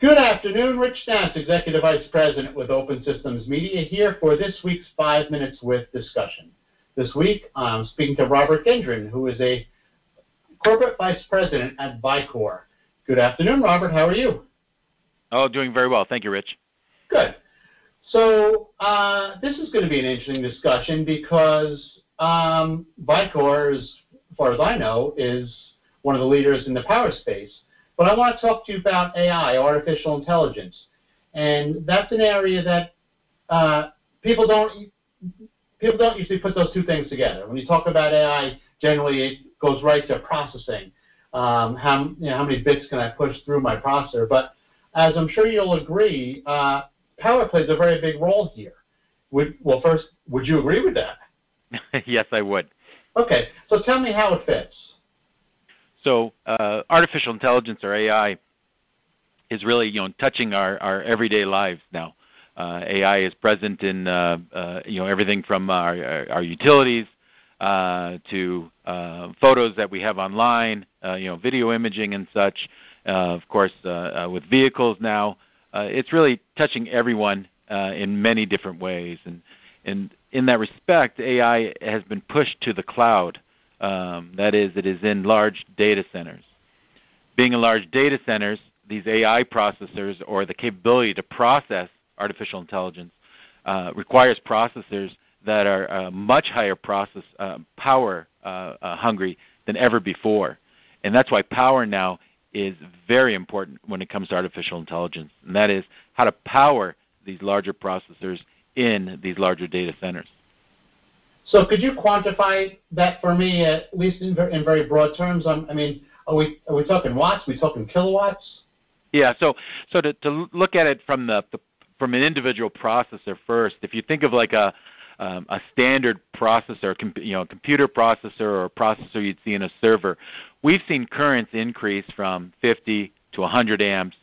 Good afternoon, Rich Nass, Executive Vice President with Open Systems Media, here for this week's Five Minutes with discussion. This week, I'm speaking to Robert Gendron, who is a Corporate Vice President at Vicor. Good afternoon, Robert. How are you? Oh, doing very well. Thank you, Rich. Good. So uh, this is going to be an interesting discussion because um, Vicor, as far as I know, is one of the leaders in the power space. But I want to talk to you about AI, artificial intelligence, and that's an area that uh, people don't people don't usually put those two things together. When you talk about AI, generally it goes right to processing. Um, how you know, how many bits can I push through my processor? But as I'm sure you'll agree, uh, power plays a very big role here. Would, well, first, would you agree with that? yes, I would. Okay, so tell me how it fits. So, uh, artificial intelligence or AI is really you know touching our, our everyday lives now. Uh, AI is present in uh, uh, you know everything from our, our utilities uh, to uh, photos that we have online, uh, you know video imaging and such. of course, with vehicles now, it's really touching everyone in many different ways. And, and in that respect, AI has been pushed to the cloud. Um, that is, it is in large data centers. Being in large data centers, these AI processors or the capability to process artificial intelligence uh, requires processors that are uh, much higher process uh, power uh, uh, hungry than ever before, and that's why power now is very important when it comes to artificial intelligence, and that is how to power these larger processors in these larger data centers. So could you quantify that for me, at least in, in very broad terms? Um, I mean, are we are we talking watts? Are we talking kilowatts? Yeah. So so to, to look at it from the, the from an individual processor first, if you think of like a um, a standard processor, com- you know, a computer processor or a processor you'd see in a server, we've seen currents increase from 50 to 100 amps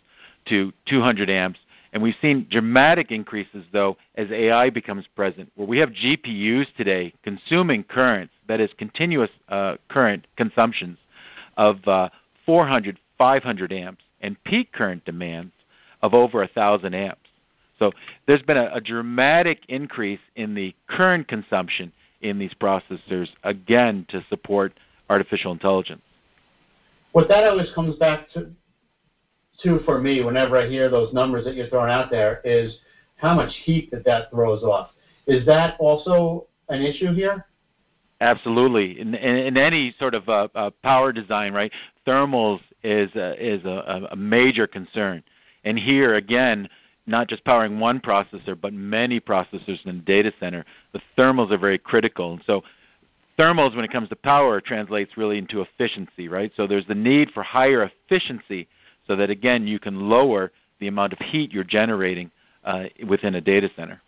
to 200 amps and we've seen dramatic increases, though, as AI becomes present, where we have GPUs today consuming currents, that is, continuous uh, current consumptions of uh, 400, 500 amps, and peak current demands of over 1,000 amps. So there's been a, a dramatic increase in the current consumption in these processors, again, to support artificial intelligence. What that always comes back to, too for me whenever I hear those numbers that you're throwing out there is how much heat that that throws off. Is that also an issue here? Absolutely. In, in, in any sort of uh, uh, power design, right, thermals is is a, a major concern. And here again, not just powering one processor, but many processors in the data center, the thermals are very critical. And so thermals, when it comes to power, translates really into efficiency, right? So there's the need for higher efficiency so that again you can lower the amount of heat you're generating uh, within a data center.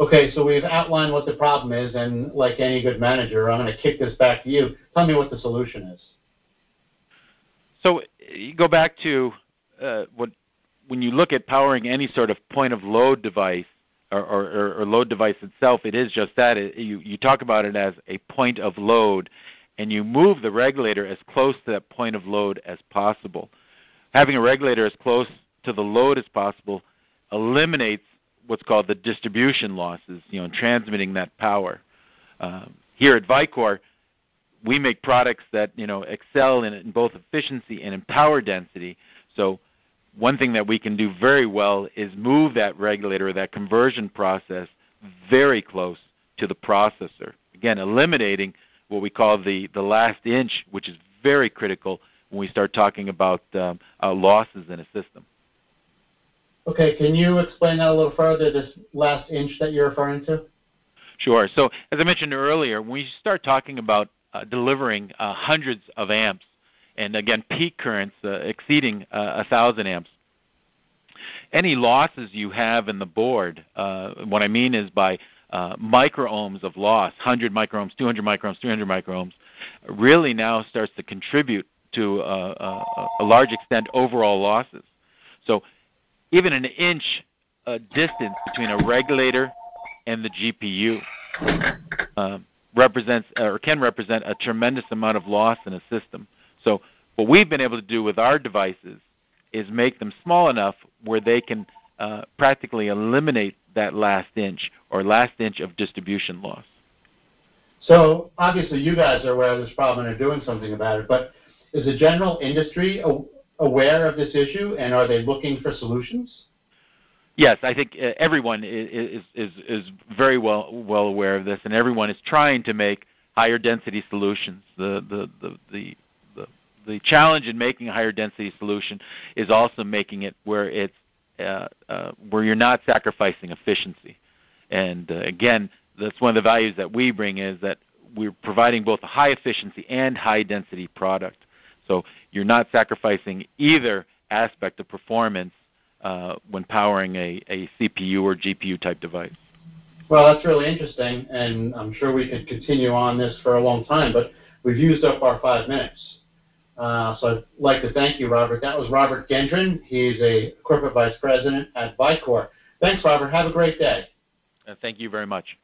Okay, so we've outlined what the problem is, and like any good manager, I'm going to kick this back to you. Tell me what the solution is. So you go back to uh, what when you look at powering any sort of point of load device or, or, or load device itself, it is just that. It, you, you talk about it as a point of load, and you move the regulator as close to that point of load as possible having a regulator as close to the load as possible eliminates what's called the distribution losses, you know, transmitting that power. Uh, here at Vicor, we make products that you know excel in, in both efficiency and in power density. So one thing that we can do very well is move that regulator, that conversion process, very close to the processor. Again, eliminating what we call the, the last inch, which is very critical when we start talking about um, uh, losses in a system. Okay, can you explain that a little further, this last inch that you're referring to? Sure. So, as I mentioned earlier, when we start talking about uh, delivering uh, hundreds of amps, and again, peak currents uh, exceeding uh, 1,000 amps, any losses you have in the board, uh, what I mean is by uh, microohms of loss, 100 microohms, 200 microohms, 300 microohms, really now starts to contribute to a, a, a large extent overall losses. So even an inch uh, distance between a regulator and the GPU uh, represents or can represent a tremendous amount of loss in a system. So what we've been able to do with our devices is make them small enough where they can uh, practically eliminate that last inch or last inch of distribution loss. So obviously you guys are aware of this problem and are doing something about it, but is the general industry aware of this issue and are they looking for solutions? Yes, I think uh, everyone is, is, is very well, well aware of this and everyone is trying to make higher density solutions. The, the, the, the, the, the challenge in making a higher density solution is also making it where it's uh, uh, where you're not sacrificing efficiency. And uh, again, that's one of the values that we bring is that we're providing both a high efficiency and high density product. So you're not sacrificing either aspect of performance uh, when powering a, a CPU or GPU type device. Well, that's really interesting, and I'm sure we could continue on this for a long time, but we've used up our five minutes. Uh, so I'd like to thank you, Robert. That was Robert Gendron. He's a corporate vice president at Vicor. Thanks, Robert. Have a great day. Uh, thank you very much.